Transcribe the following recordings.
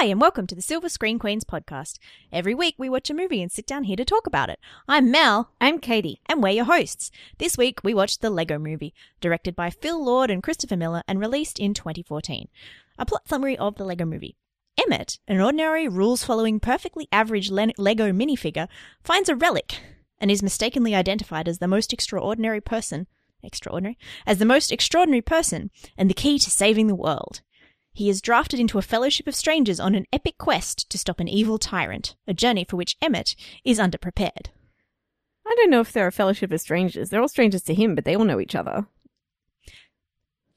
Hi, and welcome to the Silver Screen Queens podcast. Every week we watch a movie and sit down here to talk about it. I'm Mel. I'm Katie. And we're your hosts. This week we watched The Lego Movie, directed by Phil Lord and Christopher Miller and released in 2014. A plot summary of The Lego Movie. Emmett, an ordinary, rules following, perfectly average Le- Lego minifigure, finds a relic and is mistakenly identified as the most extraordinary person. Extraordinary? As the most extraordinary person and the key to saving the world. He is drafted into a fellowship of strangers on an epic quest to stop an evil tyrant, a journey for which Emmett is underprepared. I don't know if they're a fellowship of strangers. They're all strangers to him, but they all know each other.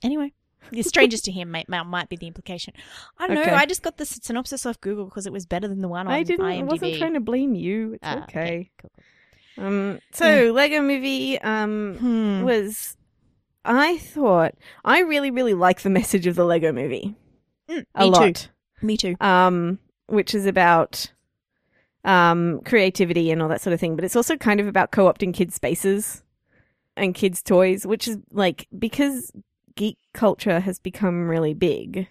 Anyway, the strangers to him might, might be the implication. I don't Okay. know. I just got the synopsis off Google because it was better than the one on I didn't. I wasn't trying to blame you. It's Ah, okay. Cool, Um. So Lego Movie um. Hmm. was. I thought I really really like the message of the Lego Movie Mm, a me lot. too. Me too. um, which is about um, creativity and all that sort of thing. But it's also kind of about co opting kids' spaces and kids' toys, which is like because geek culture has become really big.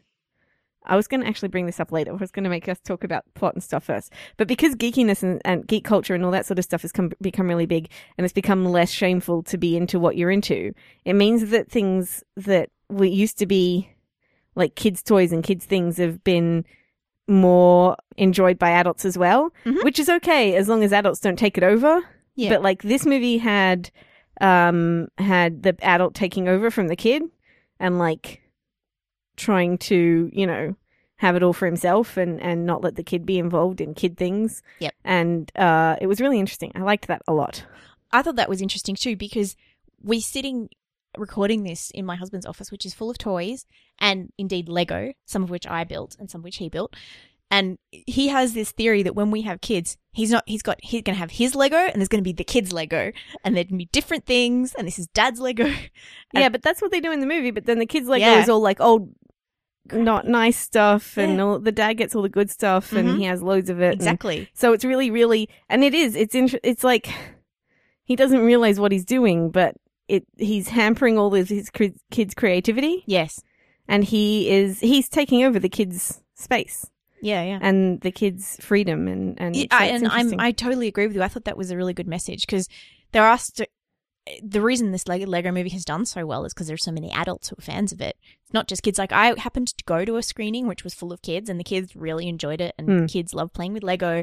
I was going to actually bring this up later. I was going to make us talk about plot and stuff first. But because geekiness and, and geek culture and all that sort of stuff has come, become really big and it's become less shameful to be into what you're into, it means that things that were used to be like kids' toys and kids' things have been more enjoyed by adults as well, Mhm. which is okay as long as adults don't take it over. Yeah. But like this movie had um had the adult taking over from the kid and like trying to, you know, have it all for himself and and not let the kid be involved in kid things. Yep. And uh it was really interesting. I liked that a lot. I thought that was interesting too because we're sitting recording this in my husband's office, which is full of toys and indeed Lego, some of which I built and some which he built. And he has this theory that when we have kids, he's not, he's got, he's going to have his Lego and there's going to be the kids' Lego and to be different things and this is dad's Lego. yeah, but that's what they do in the movie, but then the kids Lego Yeah. is all like old not nice stuff and Yeah. all the dad gets all the good stuff Mhm. and he has loads of it. and- Exactly. So it's really, really, and it is. It's int- It's like he doesn't realize what he's doing, but it he's hampering all of his cre- kids' creativity, Yes. and he is he's taking over the kids' space Yeah, yeah. and the kids' freedom, and and Yeah, so I, and I'm. I totally agree with you. I thought that was a really good message because there are st- the reason this Lego, Lego movie has done so well is because there's so many adults who are fans of it. It's not just kids. Like I happened to go to a screening which was full of kids, and the kids really enjoyed it, and Hmm. kids love playing with Lego,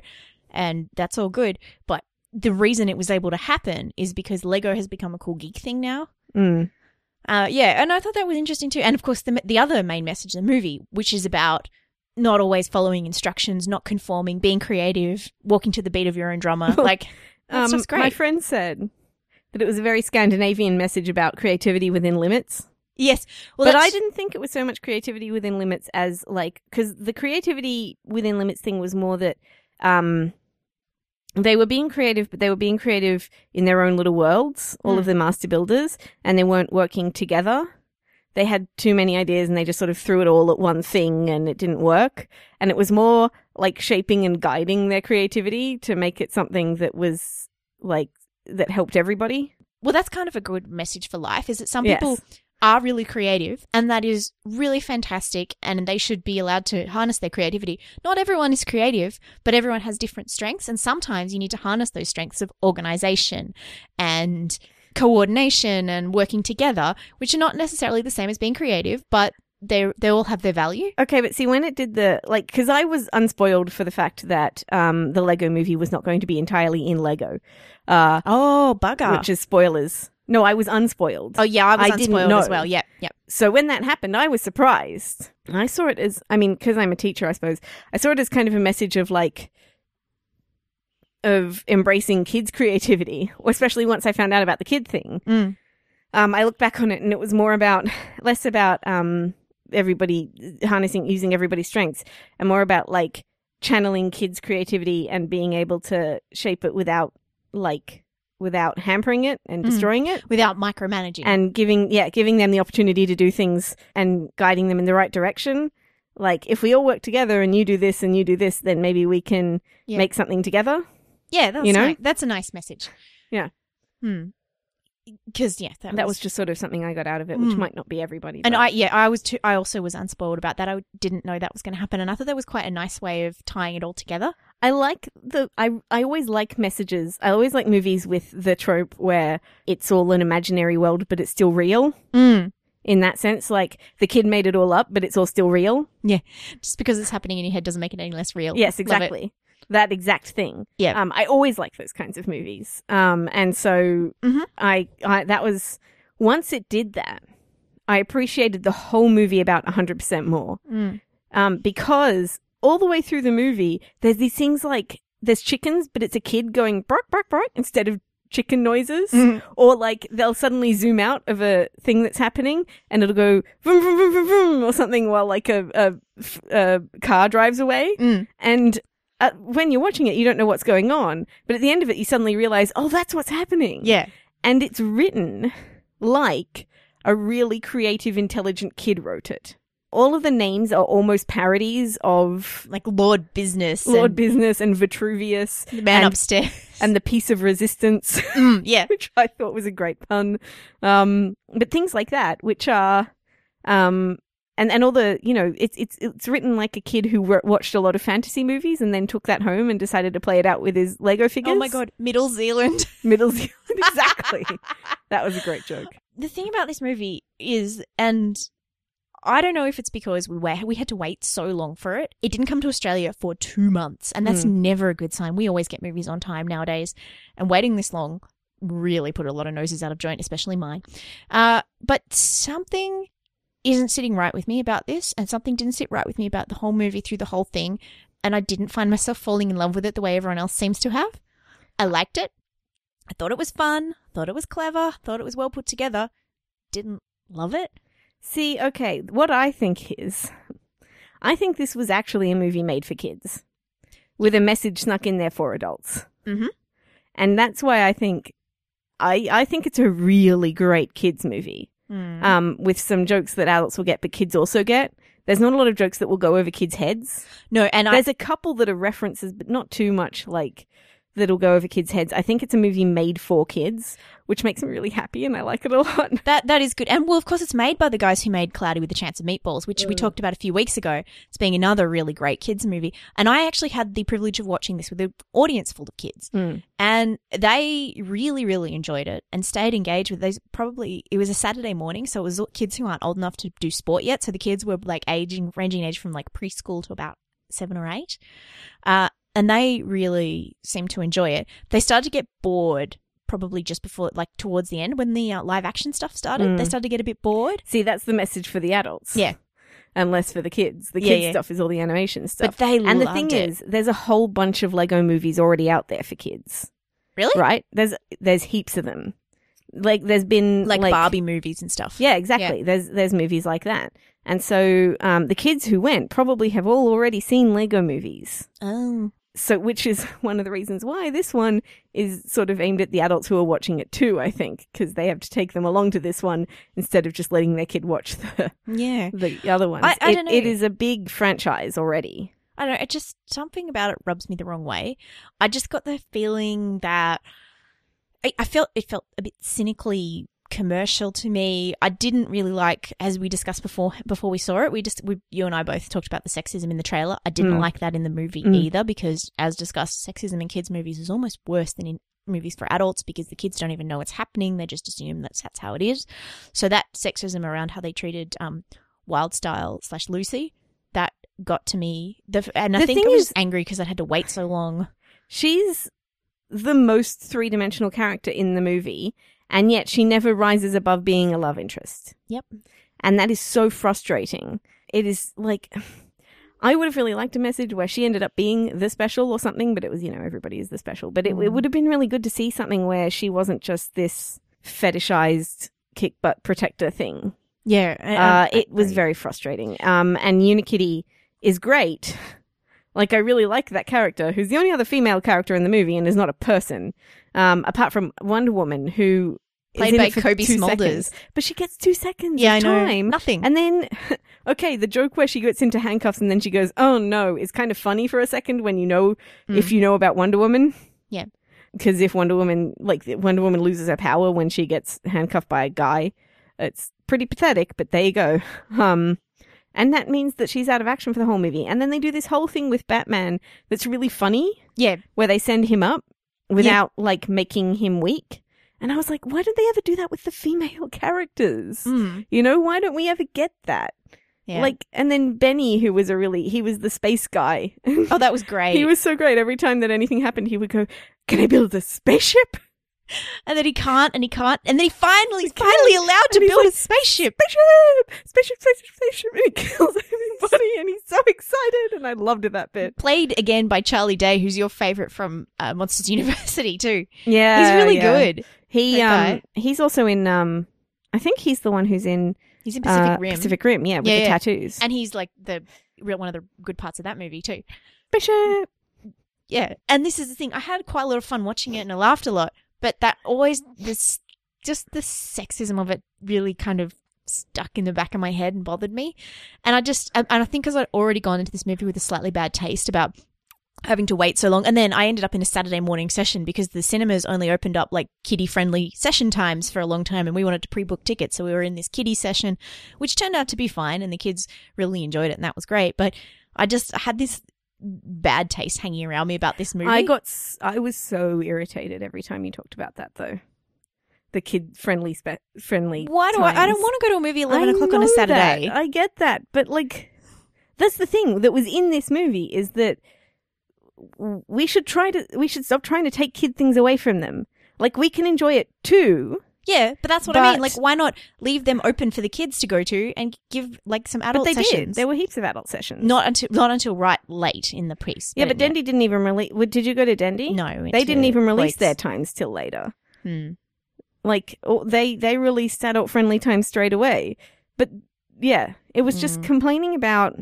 and that's all good. But the reason it was able to happen is because Lego has become a cool geek thing now. Mm. Uh, yeah, and I thought that was interesting too. And of course, the the other main message of the movie, which is about not always following instructions, not conforming, being creative, walking to the beat of your own drummer. like that's Um, great. My friend said that it was a very Scandinavian message about creativity within limits. yes, well, but I didn't think it was so much creativity within limits as like because the creativity within limits thing was more that um they were being creative, but they were being creative in their own little worlds. All Mm. of the master builders, and they weren't working together. They had too many ideas, and they just sort of threw it all at one thing, and it didn't work. And it was more like shaping and guiding their creativity to make it something that was like that helped everybody. Well, that's kind of a good message for life. Is that some Yes. people are really creative, and that is really fantastic, and they should be allowed to harness their creativity. Not everyone is creative, but everyone has different strengths, and sometimes you need to harness those strengths of organization and coordination and working together, which are not necessarily the same as being creative, but they they all have their value. Okay, but see, when it did the like, because I was unspoiled for the fact that um, the Lego Movie was not going to be entirely in Lego, uh, Oh, bugger! which is spoilers. No, I was unspoiled. oh yeah, I was I unspoiled as well. Yep, yep. So when that happened, I was surprised. I saw it as, I mean, because I'm a teacher, I suppose, I saw it as kind of a message of like, of embracing kids' creativity, especially once I found out about the kid thing. Mm. um, I look back on it and it was more about less about um, everybody harnessing using everybody's strengths and more about like channeling kids' creativity and being able to shape it without like without hampering it and Mm. destroying it Without micromanaging. and giving yeah giving them the opportunity to do things and guiding them in the right direction like if we all work together and you do this and you do this then maybe we can Yeah. make something together Yeah, that's You know? that's a nice message. Yeah. Hmm. Because yeah, that, That was just sort of something I got out of it, which Mm. might not be everybody. And I yeah, I was too. I also was unspoiled about that. I didn't know that was going to happen, and I thought that was quite a nice way of tying it all together. I like the I I always like messages. I always like movies with the trope where it's all an imaginary world but it's still real. Mm. In that sense, like the kid made it all up but it's all still real. Yeah, just because it's happening in your head doesn't make it any less real. Yes, exactly. That exact thing. Yeah. Um I always like those kinds of movies. Um and so Mhm. I I that was once it did that, I appreciated the whole movie about 100% more. Mm. um, because all the way through the movie, there's these things like there's chickens, but it's a kid going bark, bark, bark instead of chicken noises. Mhm. Or like they'll suddenly zoom out of a thing that's happening and it'll go vroom, vroom, vroom, vroom, vroom, or something while like a, a, a car drives away. Mm. And uh, when you're watching it, you don't know what's going on. But at the end of it, you suddenly realize, oh, that's what's happening. Yeah. And it's written like a really creative, intelligent kid wrote it. All of the names are almost parodies of Like Lord Business. Lord and Business and Vitruvius the man and- upstairs. and the piece of resistance, Mm, yeah. which I thought was a great pun. Um, but things like that, which are, um, and, and all the, you know, it's, it's, it's written like a kid who wa- watched a lot of fantasy movies and then took that home and decided to play it out with his Lego figures. Oh my god, Middle Zealand. Middle Zealand. exactly. that was a great joke. the thing about this movie is, and I don't know if it's because we were, we had to wait so long for it. It didn't come to Australia for two months, and that's Mm. never a good sign. We always get movies on time nowadays, and waiting this long really put a lot of noses out of joint, especially mine. Uh, but something isn't sitting right with me about this, and something didn't sit right with me about the whole movie through the whole thing, and I didn't find myself falling in love with it the way everyone else seems to have. I liked it. I thought it was fun. Thought it was clever. Thought it was well put together. Didn't love it. See, okay, what I think is, I think this was actually a movie made for kids, with a message snuck in there for adults, Mhm. and that's why I think, I I think it's a really great kids movie, Mm. um, with some jokes that adults will get, but kids also get. There's not a lot of jokes that will go over kids' heads. no, and There's a couple that are references, but not too much like that'll go over kids' heads. I think it's a movie made for kids, which makes me really happy, and I like it a lot. that that is good. And well, of course, it's made by the guys who made Cloudy with a Chance of Meatballs, which we Mm. talked about a few weeks ago. It's being another really great kids movie. And I actually had the privilege of watching this with an audience full of kids, Mm. and they really, really enjoyed it and stayed engaged with those. Probably it was a Saturday morning, so it was kids who aren't old enough to do sport yet. So the kids were like aging, ranging age from like preschool to about seven or eight. Uh, and they really seemed to enjoy it. They started to get bored probably just before, like towards the end when the uh, live action stuff started. They Mm. started to get a bit bored. See, that's the message for the adults. Yeah. And less for the kids. The Yeah, kids yeah. stuff is all the animation stuff. But they and the thing it. is, there's a whole bunch of Lego movies already out there for kids. really Right? There's there's heaps of them. Like there's been like, Barbie movies and stuff. Yeah, exactly. There's there's movies like that. And so um, the kids who went probably have all already seen Lego movies. Oh. So which is one of the reasons why this one is sort of aimed at the adults who are watching it too, I think, because they have to take them along to this one instead of just letting their kid watch the Yeah. the other ones. I- I It- don't know. It is a big franchise already. I don't know. It just something about it rubs me the wrong way. I just got the feeling that I, I felt it felt a bit cynically commercial to me. I didn't really like, as we discussed before before we saw it. We just we you and I both talked about the sexism in the trailer. I didn't Mm. like that in the movie Mm. either because, as discussed, sexism in kids' movies is almost worse than in movies for adults because the kids don't even know what's happening. They just assume that's that's how it is. So that sexism around how they treated um, Wild Style slash Lucy that got to me. The, and I The think I was is- angry because I had to wait so long. She's the most three dimensional character in the movie, and yet she never rises above being a love interest. Yep. And that is so frustrating. It is like I would have really liked a message where she ended up being the special or something, but it was, you know, everybody is the special. But it, it Mm. would have been really good to see something where she wasn't just this fetishized kick butt protector thing. Yeah, I- Uh, I it was very frustrating. Um, and Unikitty is great. Like, I really like that character, who's the only other female character in the movie and is not a person, um, apart from Wonder Woman, who played by Cobie Smulders. seconds. But she gets two seconds Yeah, I know time. nothing. And then, okay, the joke where she gets into handcuffs and then she goes, "Oh no," is kind of funny for a second when you know if Mm. you know about Wonder Woman. Yeah. because if Wonder Woman, like Wonder Woman, loses her power when she gets handcuffed by a guy, it's pretty pathetic. But there you go. Um, and that means that she's out of action for the whole movie. And then they do this whole thing with Batman that's really funny, Yeah. where they send him up without like making him weak. And I was like, why don't they ever do that with the female characters? Mm. You know, why don't we ever get that? Yeah. Like, and then Benny, who was a really, he was the space guy. oh, that was great. he was so great. Every time that anything happened, he would go, "Can I build a spaceship?" and then he can't, and he can't, and then he finally, he's finally allowed to build like, a spaceship. Spaceship, spaceship, spaceship, spaceship, and he kills everybody, and he's so excited, and I loved it that bit. Played again by Charlie Day, who's your favorite from uh, Monsters University too. Yeah, he's really yeah. good. He um, he's also in um, I think he's the one who's in He's in Pacific uh, Rim, Pacific Rim, yeah, with Yeah, the yeah. tattoos. and he's like the real one of the good parts of that movie too. Spaceship. Yeah, and this is the thing. I had quite a lot of fun watching it, and I laughed a lot. But that always this just the sexism of it really kind of stuck in the back of my head and bothered me. And I just and I think because I'd already gone into this movie with a slightly bad taste about having to wait so long, and then I ended up in a Saturday morning session because the cinemas only opened up like kiddie friendly session times for a long time, and we wanted to pre book tickets, so we were in this kiddie session, which turned out to be fine, and the kids really enjoyed it, and that was great. But I just had this bad taste hanging around me about this movie. I got, I was so irritated every time you talked about that, though. The kid friendly, spe- friendly. Why do I? I don't want to go to a movie eleven I o'clock on a Saturday. that. I get that, but like, that's the thing that was in this movie is that we should try to, we should stop trying to take kid things away from them. Like, we can enjoy it too. Yeah, but that's what I mean. Like, why not leave them open for the kids to go to and give like some adult but they sessions? did. There were heaps of adult sessions. not until not until right late in the piece. yeah, but Dendy didn't even release. Did you go to Dendy? no, we they didn't even release Blake's. their times till later. Hmm. Like, oh, they they released adult friendly times straight away. But yeah, it was just Mm. complaining about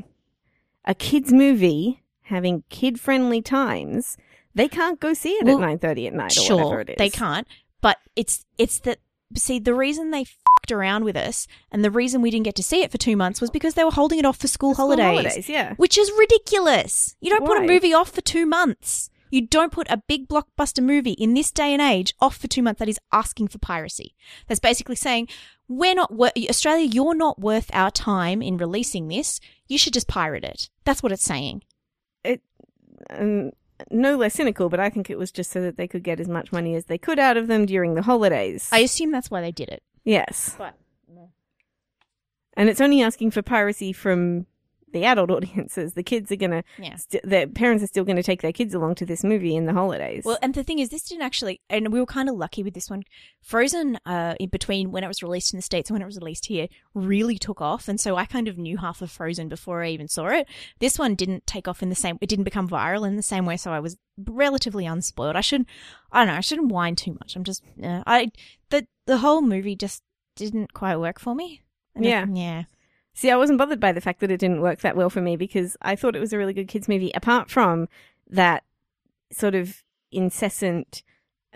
a kids movie having kid friendly times. They can't go see it Well, at nine thirty at night or whatever Sure, it is. they can't. But it's it's that. See, the reason they fucked around with us and the reason we didn't get to see it for two months was because they were holding it off for school, School holidays, holidays, yeah. which is ridiculous. You don't put a movie off for two months. You don't put a big blockbuster movie in this day and age off for two months. That is asking for piracy. That's basically saying we're not wor- Australia. You're not worth our time in releasing this. You should just pirate it. That's what it's saying. Um, no less cynical, but I think it was just so that they could get as much money as they could out of them during the holidays. I assume that's why they did it. yes, But and it's only asking for piracy from the adult audiences. The kids are gonna, yeah. st- their parents are still gonna take their kids along to this movie in the holidays. Well, and the thing is, this didn't actually, and we were kind of lucky with this one. Frozen, uh, in between when it was released in the States and when it was released here, really took off. And so I kind of knew half of Frozen before I even saw it. This one didn't take off in the same, it didn't become viral in the same way. So I was relatively unspoiled. I shouldn't, I don't know, I shouldn't whine too much. I'm just, uh, I, the, the whole movie just didn't quite work for me. And Yeah. yeah. See, I wasn't bothered by the fact that it didn't work that well for me because I thought it was a really good kids movie. Apart from that sort of incessant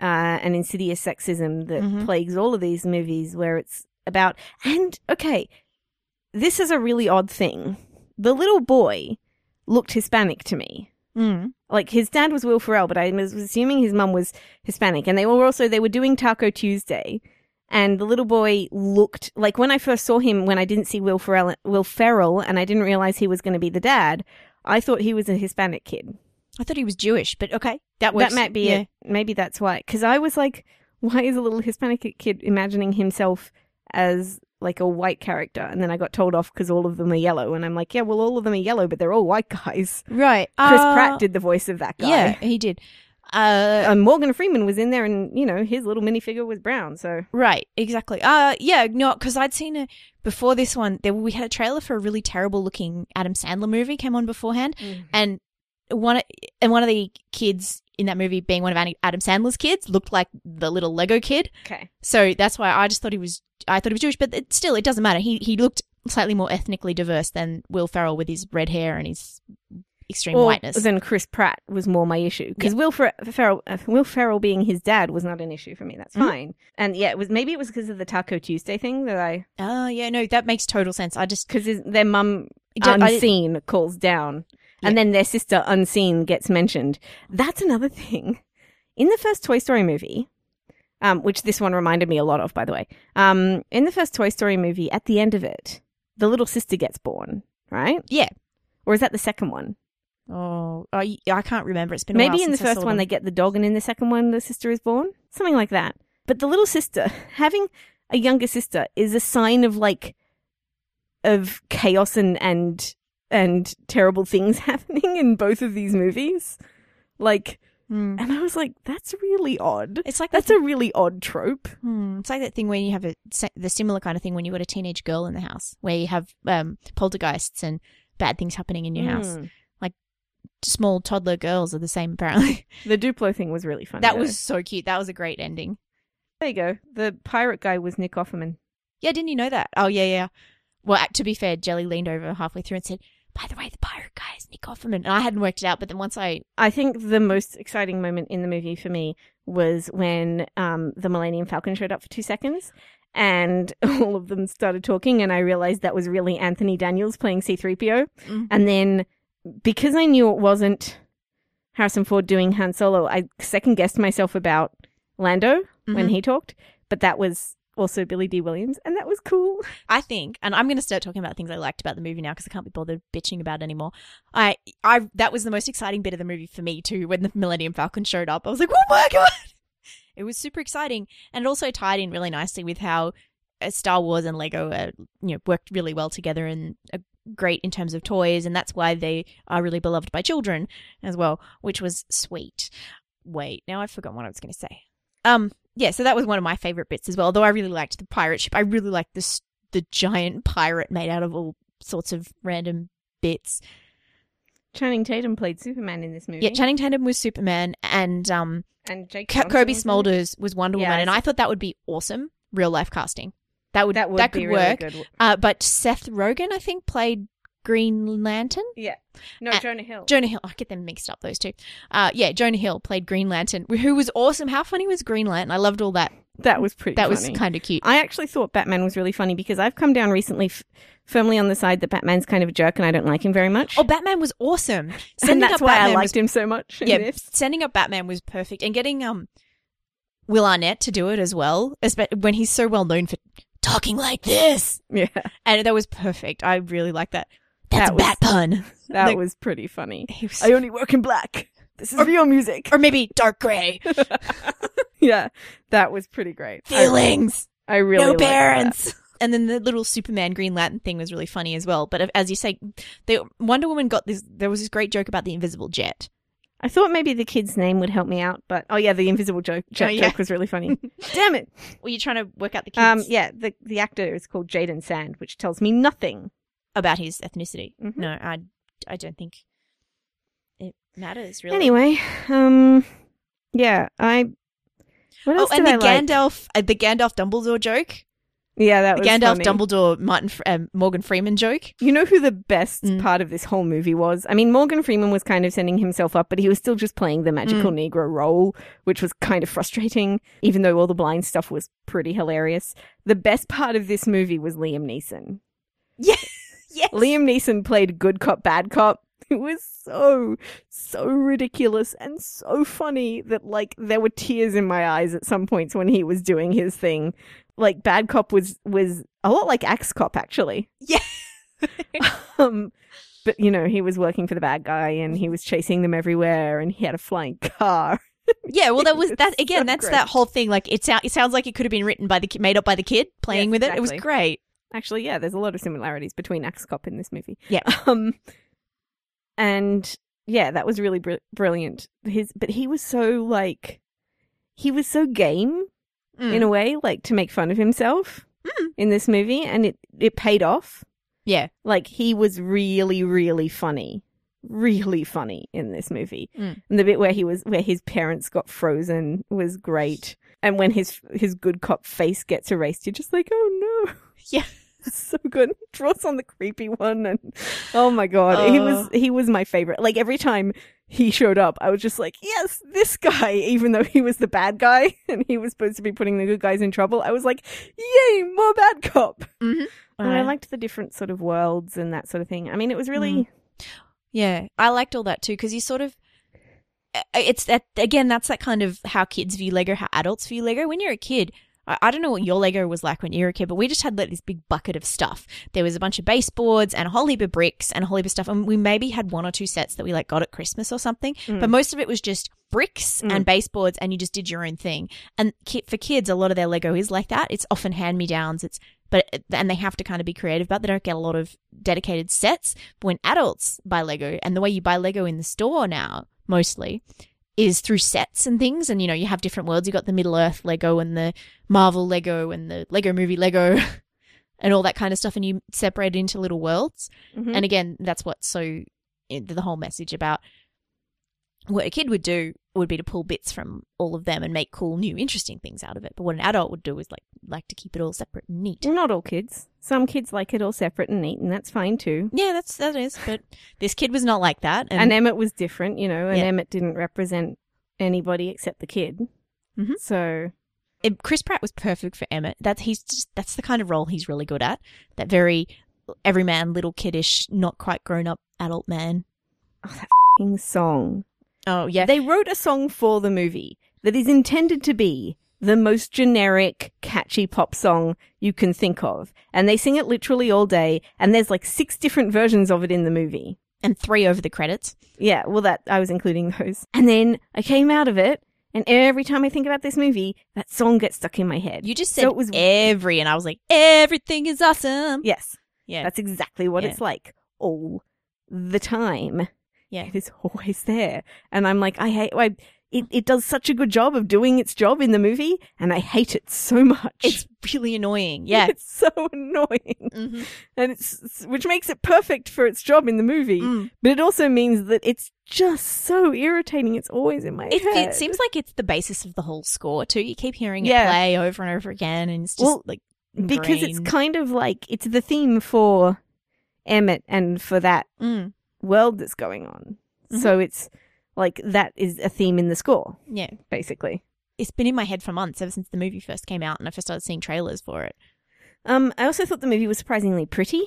uh, and insidious sexism that Mhm. plagues all of these movies, where it's about and okay, this is a really odd thing. The little boy looked Hispanic to me. Mm. Like his dad was Will Ferrell, but I was assuming his mum was Hispanic, and they were also they were doing Taco Tuesday, and the little boy looked like when I first saw him when I didn't see Will Ferrell, Will Ferrell, and I didn't realize he was going to be the dad. I thought he was a Hispanic kid. I thought he was Jewish, but okay. That works. That might be yeah. it. Maybe that's why. Because I was like, why is a little Hispanic kid imagining himself as like a white character? And then I got told off because all of them are yellow, and I'm like, yeah, well, all of them are yellow, but they're all white guys. Right. Chris Uh, Pratt did the voice of that guy. Yeah, he did. Uh, Morgan Freeman was in there, and you know his little minifigure was brown. So Right, exactly. Uh yeah, no, because I'd seen it before this one. There we had a trailer for a really terrible looking Adam Sandler movie came on beforehand, and one of- and one of the kids in that movie, being one of Adam Sandler's kids, looked like the little Lego kid. okay, So that's why I just thought he was. I thought he was Jewish, but it, still, it doesn't matter. He he looked slightly more ethnically diverse than Will Ferrell with his red hair and his extreme or whiteness. then Chris Pratt was more my issue because Will Fer- Ferrell, uh, Will Ferrell being his dad was not an issue for me. That's Mhm. fine. And yeah, it was maybe it was because of the Taco Tuesday thing that I oh yeah, no, that makes total sense. I just because their mum don't- I- unseen calls down, and then their sister unseen gets mentioned. That's another thing. in the first Toy Story movie, um, which this one reminded me a lot of, by the way. Um, in the first Toy Story movie, at the end of it, the little sister gets born, right? Yeah. Or is that the second one? Oh, I, I can't remember. It's been a while Maybe in the since I first saw one they get the dog, and in the second one the sister is born, something like that. But the little sister having a younger sister is a sign of like of chaos and and and terrible things happening in both of these movies. Like, Hmm. and I was like, that's really odd. It's like That's that, a really odd trope. hmm, it's like that thing when you have a the similar kind of thing when you got a teenage girl in the house where you have um, poltergeists and bad things happening in your house. Mm. Small toddler girls are the same apparently. The Duplo thing was really funny. that though. was so cute. That was a great ending. there you go. The pirate guy was Nick Offerman. Yeah, didn't you know that? Oh yeah, yeah. Well, ac- to be fair, Jelly leaned over halfway through and said, "By the way, the pirate guy is Nick Offerman." And I hadn't worked it out, but then once I I think the most exciting moment in the movie for me was when um, the Millennium Falcon showed up for two seconds and all of them started talking, and I realized that was really Anthony Daniels playing C3PO. Mhm. And then because I knew it wasn't Harrison Ford doing Han Solo, I second guessed myself about Lando when Mhm. he talked, but that was also Billy Dee Williams, and that was cool. I think, and I'm going to start talking about things I liked about the movie now because I can't be bothered bitching about it anymore. I, I, that was the most exciting bit of the movie for me too. When the Millennium Falcon showed up, I was like, "Oh my god!" It was super exciting, and it also tied in really nicely with how uh, Star Wars and Lego, uh, you know, worked really well together and great in terms of toys, and that's why they are really beloved by children as well, which was sweet. Wait, now I've forgotten what I was going to say. Um, yeah, so that was one of my favorite bits as well. Although I really liked the pirate ship, I really liked this the giant pirate made out of all sorts of random bits. Channing Tatum played Superman in this movie. Yeah, Channing Tatum was Superman, and um, and Jake Cobie was. Smulders was Wonder Yeah, Woman, and I thought that would be awesome, real life casting. That would That would that be could really work. good. Uh, but Seth Rogen, I think, played Green Lantern. Yeah. No, Uh, Jonah Hill. Jonah Hill. I get them mixed up, those two. Uh, yeah, Jonah Hill played Green Lantern, who was awesome. How funny was Green Lantern? I loved all that. that was pretty That funny. was kind of cute. I actually thought Batman was really funny because I've come down recently f- firmly on the side that Batman's kind of a jerk and I don't like him very much. Oh, Batman was awesome. and that's why Batman I liked was him so much. yeah, this. sending up Batman was perfect, and getting um Will Arnett to do it as well, when he's so well known for talking like this, Yeah. and that was perfect. I really like that. That's That a was- bat pun. That Like, was pretty funny. was- I only work in black. This is real music. or maybe dark gray yeah. That was pretty great. Feelings, I really no liked that. parents. And then the little Superman Green Lantern thing was really funny as well. But uh, as you say, the Wonder Woman got this. There was this great joke about the invisible jet. I thought maybe the kid's name would help me out, but oh yeah, the invisible joke, joke, Oh, yeah. joke was really funny. Damn it. Were you trying to work out the kids Um, yeah, the the actor is called Jadon Sand, which tells me nothing. about his ethnicity? Mhm. No, I, I don't think it matters really. Anyway, um, yeah, I. What Oh, else and did the I like? Gandalf, uh, the Gandalf Dumbledore joke, Yeah, that the was Gandalf funny. Dumbledore Martin um, Morgan Freeman joke. You know who the best Mm. part of this whole movie was? I mean, Morgan Freeman was kind of sending himself up, but he was still just playing the magical Mm. Negro role, which was kind of frustrating, even though all the blind stuff was pretty hilarious. The best part of this movie was Liam Neeson. Yeah, yes. Liam Neeson played good cop, bad cop. It was so, so ridiculous and so funny that, like, there were tears in my eyes at some points when he was doing his thing. Like, bad cop was, was a lot like Axe Cop, actually. Yeah. um, but, you know, he was working for the bad guy and he was chasing them everywhere and he had a flying car. Yeah, well, that was that again. so that's great. that whole thing. Like it sounds, it sounds like it could have been written by the ki- made up by the kid playing Yes, with it. It was great. Actually, yeah, there's a lot of similarities between Axe Cop in this movie. Yeah. Um, and yeah, that was really br- brilliant. His, but he was so like, he was so game Mm. in a way, like to make fun of himself Mm. in this movie, and it it paid off. yeah, Like he was really, really funny, really funny in this movie. Mm. And the bit where he was, where his parents got frozen, was great. And when his his good cop face gets erased, you're just like, oh no. Yeah. so good. Draws on the creepy one, and oh my god, he was Uh. he was my favorite. Like every time he showed up, I was just like, yes, this guy. Even though he was the bad guy and he was supposed to be putting the good guys in trouble, I was like, yay, more bad cop. mm-hmm. And I liked the different sort of worlds and that sort of thing. I mean, it was really Yeah, I liked all that too because you sort of uh, it's that again. That's that kind of how kids view Lego, how adults view Lego. When you're a kid, I, I don't know what your Lego was like when you were a kid, but we just had like this big bucket of stuff. There was a bunch of baseboards and a whole heap of bricks and a whole heap of stuff, and we maybe had one or two sets that we like got at Christmas or something. Mm. But most of it was just bricks Mm. and baseboards, and you just did your own thing. And ki- for kids, a lot of their Lego is like that. It's often hand me downs. It's but and they have to kind of be creative, but they don't get a lot of dedicated sets. But when adults buy Lego, and the way you buy Lego in the store now, mostly, is through sets and things. And you know, you have different worlds. You've got the Middle Earth Lego and the Marvel Lego and the Lego Movie Lego. And all that kind of stuff, and you separate it into little worlds. Mhm. And again, that's what's so the whole message about what a kid would do would be to pull bits from all of them and make cool, new, interesting things out of it. But what an adult would do is like like to keep it all separate and neat. Not all kids. Some kids like it all separate and neat, and that's fine too. Yeah, that's that is. But this kid was not like that, and, And, Emmett was different, you know, and Yeah. Emmett didn't represent anybody except the kid. Mm-hmm. So it- Chris Pratt was perfect for Emmett. That's he's just that's the kind of role he's really good at. That very everyman, little kiddish, not quite grown up adult man. Oh, That f***ing song. Oh yeah, They wrote a song for the movie that is intended to be the most generic, catchy pop song you can think of. And they sing it literally all day, and there's like six different versions of it in the movie. and three over the credits. Yeah, well, that I was including those. And then I came out of it, and every time I think about this movie, that song gets stuck in my head. You just So said it was- every, and I was like, everything is awesome. yes, Yeah, that's exactly what Yeah. it's like all the time. Yeah. It is always there, and I'm like, I hate. I, it it does such a good job of doing its job in the movie, and I hate it so much. It's really annoying. Yeah. it's so annoying, Mhm. and it's which makes it perfect for its job in the movie. Mm. But it also means that it's just so irritating. It's always in my It, head. it seems like it's the basis of the whole score too. You keep hearing it Yeah. play over and over again, and it's just Well, like because it's kind of like it's the theme for Emmett and for that Mm, world that's going on. Mhm. So it's like that is a theme in the score, yeah. basically. It's been in my head for months ever since the movie first came out, and I first started seeing trailers for it. Um, I also thought the movie was surprisingly pretty,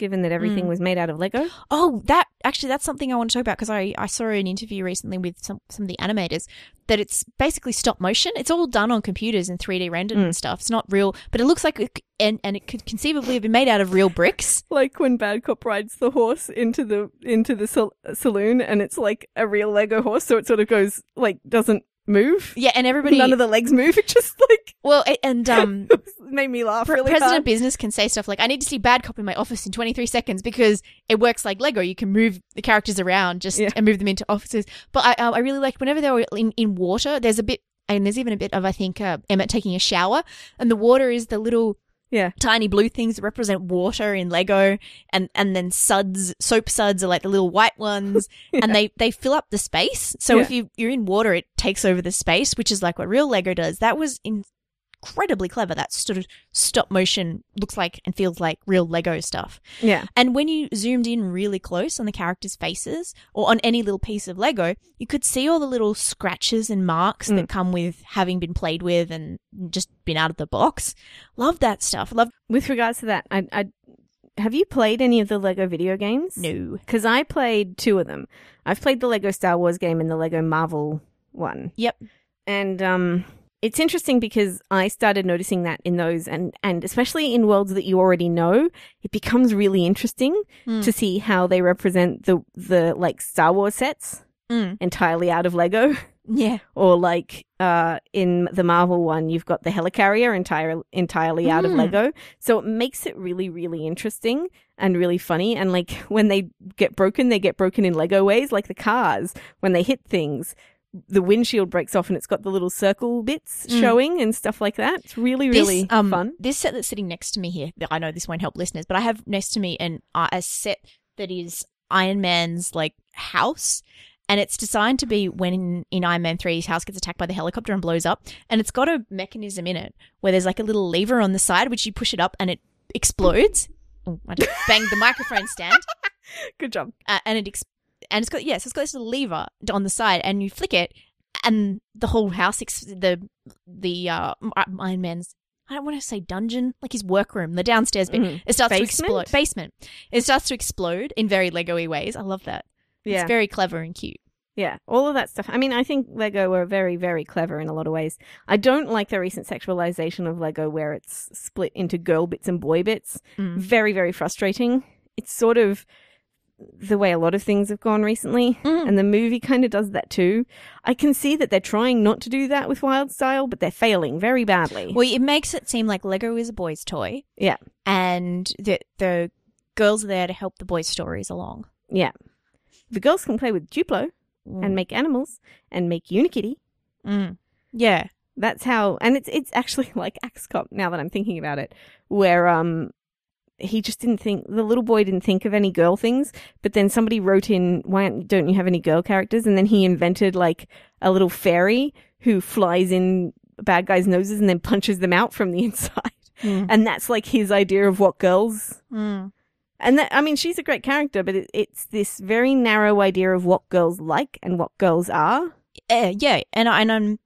given that everything Mm. was made out of Lego. Oh, that actually, that's something I want to talk about because I, I saw an interview recently with some, some of the animators that it's basically stop motion. It's all done on computers and 3D rendered Mm. and stuff. It's not real, but it looks like it, and, and it could conceivably have been made out of real bricks. Like when Bad Cop rides the horse into the into the sal- saloon, and it's like a real Lego horse, so it sort of goes like doesn't move. Yeah, and everybody. None of the legs move. It just like well, and um, made me laugh Pre- really President hard. Business can say stuff like, "I need to see Bad Cop in my office in 23 seconds because it works like Lego. You can move the characters around just Yeah. and move them into offices." But I, uh, I really liked whenever they were in, in water. There's a bit, and there's even a bit of I think uh, Emmett taking a shower, and the water is the little Yeah. tiny blue things that represent water in Lego, and and then suds, soap suds are like the little white ones, and they they fill up the space. So Yeah. if you you're in water, it takes over the space, which is like what real Lego does. That was incredibly clever. That sort of stop motion looks like and feels like real Lego stuff. Yeah. And when you zoomed in really close on the characters' faces or on any little piece of Lego, you could see all the little scratches and marks Mm. that come with having been played with and just been out of the box. Love that stuff. Love With regards to that, I, I have you played any of the Lego video games? no. because I played two of them. I've played the Lego Star Wars game and the Lego Marvel one. Yep. And um, it's interesting because I started noticing that in those, and and especially in worlds that you already know, it becomes really interesting Mm. to see how they represent the the like Star Wars sets Mm. entirely out of Lego. Yeah. Or like uh, in the Marvel one, you've got the helicarrier entire, entirely out of Mm. Lego. So it makes it really, really interesting and really funny. And like when they get broken, they get broken in Lego ways, like the cars. When they hit things, the windshield breaks off and it's got the little circle bits Mm. showing and stuff like that. It's really, really this, um, fun. This set that's sitting next to me here, I know this won't help listeners, but I have next to me an uh, a set that is Iron Man's like house. And it's designed to be when in, in Iron Man 3, his house gets attacked by the helicopter and blows up. And it's got a mechanism in it where there's like a little lever on the side, which you push it up and it explodes. Oh, I just banged the microphone stand. Good job. uh, and it ex- and it's got yes, it's got this little lever on the side, and you flick it, and the whole house, ex- the the uh, Iron Man's. I don't want to say dungeon, like his workroom, the downstairs bit. Mhm. It starts to explode. Basement. It starts to explode in very Lego-y ways. I love that. Yeah. It's very clever and cute. Yeah, all of that stuff. I mean, I think Lego were very, very clever in a lot of ways. I don't like the recent sexualization of Lego where it's split into girl bits and boy bits. Mm. Very, very frustrating. It's sort of the way a lot of things have gone recently. Mm. And the movie kind of does that too. I can see that they're trying not to do that with Wild Style, but they're failing very badly. Well, it makes it seem like Lego is a boy's toy. Yeah. And the the girls are there to help the boys' stories along. yeah. The girls can play with Duplo and make animals and make Unikitty. Mm. Yeah. That's how, and it's it's actually like Axe Cop. Now that I'm thinking about it, where um he just didn't think the little boy didn't think of any girl things, but then somebody wrote in, "Why don't you have any girl characters?" And then he invented like a little fairy who flies in bad guys' noses and then punches them out from the inside, Mm. and that's like his idea of what girls. Mm. And that, I mean, she's a great character, but it, it's this very narrow idea of what girls like and what girls are. Uh, yeah, and I- and um,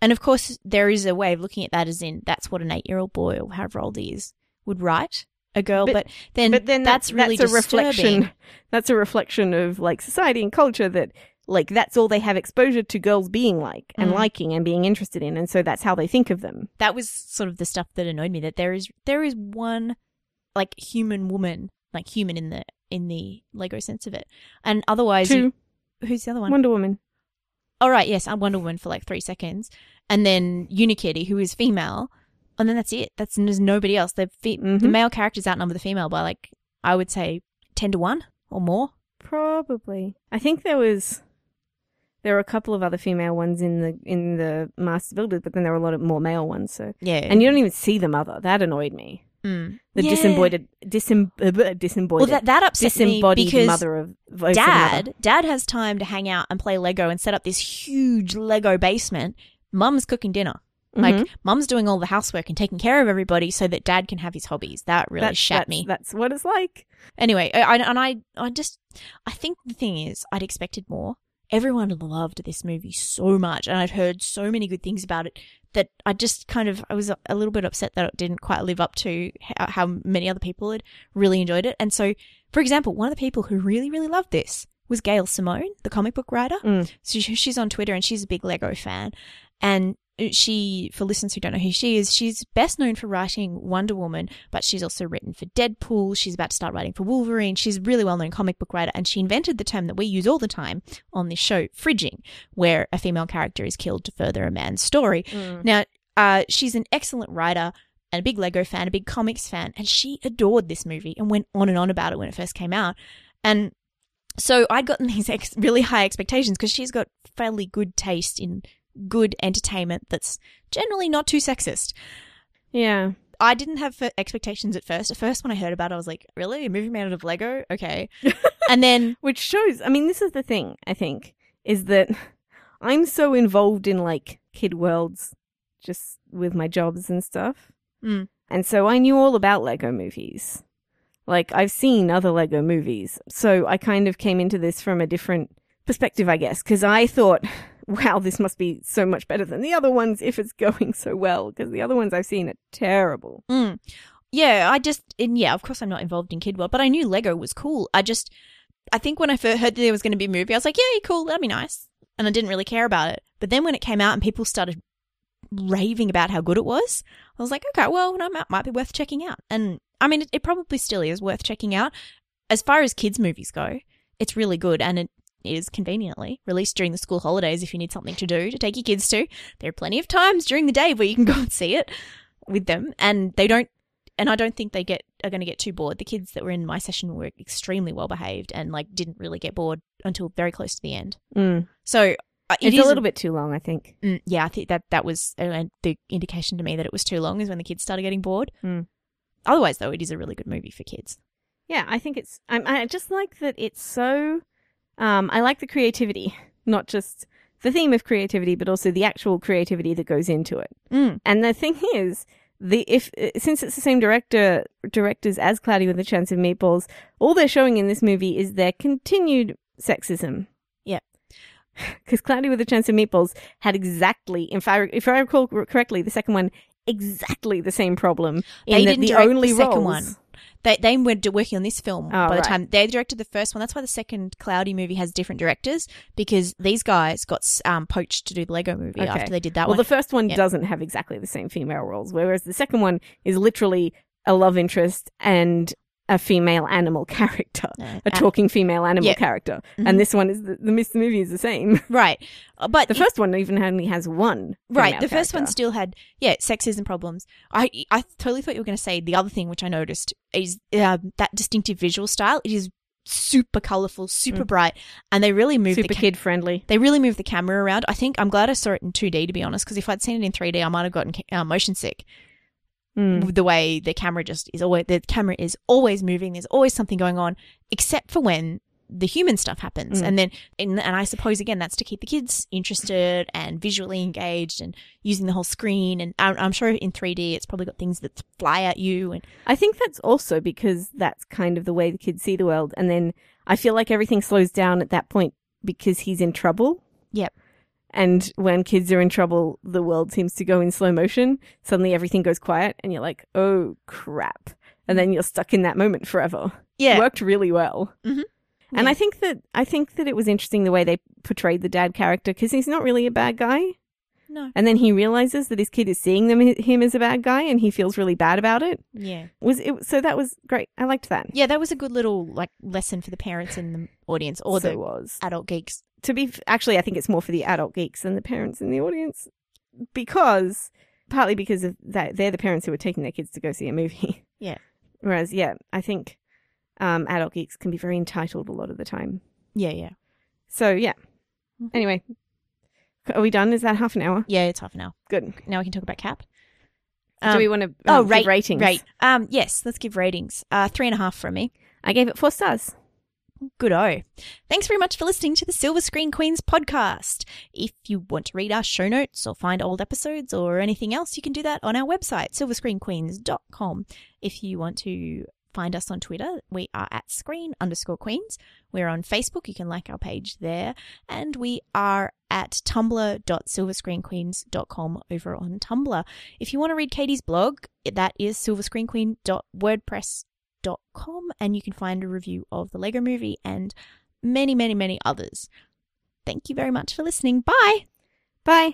and of course there is a way of looking at that as in that's what an eight year old boy or however old he is would write a girl, But- but, then but then that's that- really that's a reflection disturbing. that's a reflection of like society and culture that like that's all they have exposure to girls being like and Mm. liking and being interested in and so that's how they think of them That was sort of the stuff that annoyed me. That there is there is one like human woman, like human in the in the Lego sense of it, and otherwise, two who's the other one? wonder woman All right, yes, I'm Wonder Woman for like three seconds, and then Unikitty, who is female, and then that's it. That's there's nobody else. The fe- the Mhm. male characters outnumber the female by like I would say ten to one or more. probably i think there was there were a couple of other female ones in the in the master builders but then there were a lot of more male ones so Yeah, and you don't even see the mother that annoyed me Mm. the Yeah. disembodied disem, uh, disembodied Well, that that upset me disembodied because mother of of mother. dad dad has time to hang out and play Lego and set up this huge Lego basement. Mum's cooking dinner. Like Mhm. mum's doing all the housework and taking care of everybody so that dad can have his hobbies. That really That's- shat that's, me. that's what it's like Anyway, I, and I, I just, I think the thing is, I'd expected more. Everyone loved this movie so much, and I'd heard so many good things about it that I just kind of, I was a, little bit upset that it didn't quite live up to how, how many other people had really enjoyed it. And so, for example, one of the people who really, really loved this was Gail Simone, the comic book writer. Mm. So she's on Twitter and she's a big Lego fan. And she, for listeners who don't know who she is, she's best known for writing Wonder Woman, but she's also written for Deadpool. She's about to start writing for Wolverine. She's a really well known comic book writer, and she invented the term that we use all the time on this show, fridging, where a female character is killed to further a man's story. Now, uh, she's an excellent writer and a big Lego fan, a big comics fan, and she adored this movie and went on and on about it when it first came out. And so I'd gotten these ex- really high expectations because she's got fairly good taste in good entertainment that's generally not too sexist. yeah I didn't have expectations at first. At first, when I heard about it, I was like, really? A movie made out of Lego? Okay. and then, which shows i mean this is the thing i think is that i'm so involved in like kid worlds just with my jobs and stuff Mm. and so i knew all about lego movies like i've seen other lego movies so i kind of came into this from a different perspective i guess because i thought wow this must be so much better than the other ones if it's going so well because the other ones i've seen are terrible mm, yeah, I just, and yeah, of course I'm not involved in Kid World, but I knew Lego was cool. I just, I think when I first heard that there was going to be a movie, I was like, yeah, cool, that'd be nice. And I didn't really care about it. But then when it came out and people started raving about how good it was, I was like, okay, well, no, it might be worth checking out. And I mean, it, it probably still is worth checking out. As far as kids' movies go, it's really good and it is conveniently released during the school holidays if you need something to do to take your kids to. There are plenty of times during the day where you can go and see it with them and they don't and I don't think they get are going to get too bored. The kids that were in my session were extremely well behaved and like didn't really get bored until very close to the end. mm. So uh, it it's is a little bit too long i think Mm, yeah, I think that that was uh, the indication to me that it was too long is when the kids started getting bored. Mm. Otherwise, though, it is a really good movie for kids. Yeah, I think it's. I, I just like that it's so. Um, I like the creativity, not just the theme of creativity, but also the actual creativity that goes into it. Mm. And the thing is, the if since it's the same director directors as Cloudy with a Chance of Meatballs, all they're showing in this movie is their continued sexism. Yeah, Because Cloudy with a Chance of Meatballs had exactly, if I if I recall correctly, the second one exactly the same problem in They didn't the only the second roles- one. They they were working on this film Oh, by the right. time they directed the first one. That's why the second Cloudy movie has different directors because these guys got um, poached to do the Lego movie Okay. after they did that well, one. the first one Yeah. doesn't have exactly the same female roles, whereas the second one is literally a love interest and a female animal character, Uh, a talking female animal Yeah. character. Mhm. And this one is the, the Mr. Movie is the same. right, Uh, but The first one even only has one. Right, the first one still had yeah sexism problems. I I totally thought you were going to say the other thing which I noticed is uh, that distinctive visual style. It is super colorful, super Mm. bright, and they really moved super the ca- kid friendly. they really moved the camera around. I think I'm glad I saw it in 2D to be honest, because if I'd seen it in 3D, I might have gotten uh, motion sick. Mm. The way the camera just is always the camera is always moving. There's always something going on, except for when the human stuff happens, Mm. and then and, and I suppose again that's to keep the kids interested and visually engaged and using the whole screen. And I'm, I'm sure in 3D it's probably got things that fly at you and I think that's also because that's kind of the way the kids see the world. And then I feel like everything slows down at that point because he's in trouble. Yep. And when kids are in trouble, the world seems to go in slow motion. Suddenly everything goes quiet and you're like, oh crap. And then you're stuck in that moment forever. yeah, It worked really well. Mhm. And Yeah. I think that I think that it was interesting the way they portrayed the dad character because he's not really a bad guy. no, And then he realizes that his kid is seeing them him as a bad guy, and he feels really bad about it. yeah, Was it so that was great. I liked that. yeah. That was a good little like lesson for the parents in the audience or so the was adult geeks. To be actually, I think it's more for the adult geeks than the parents in the audience because partly because of that they're the parents who are taking their kids to go see a movie. Yeah. Whereas, yeah, I think um, adult geeks can be very entitled a lot of the time. Yeah, yeah, So yeah. Mhm. Anyway, are we done? Is that half an hour? yeah. It's half an hour. Good. Now we can talk about Cap. Do we want to oh, um, give rate ratings? Right. Um, yes, let's give ratings. Uh, three and a half from me. I gave it four stars. Good oh. Thanks very much for listening to the Silver Screen Queens podcast. If you want to read our show notes or find old episodes or anything else, you can do that on our website, silverscreenqueens.com. If you want to find us on Twitter, we are at screen underscore queens. We're on Facebook, you can like our page there. And we are at tumblr.silverscreenqueens.com over on Tumblr. If you want to read Katie's blog, that is silverscreenqueen.wordpress.com and you can find a review of the Lego movie and many, many, many others. Thank you very much for listening. Bye. Bye.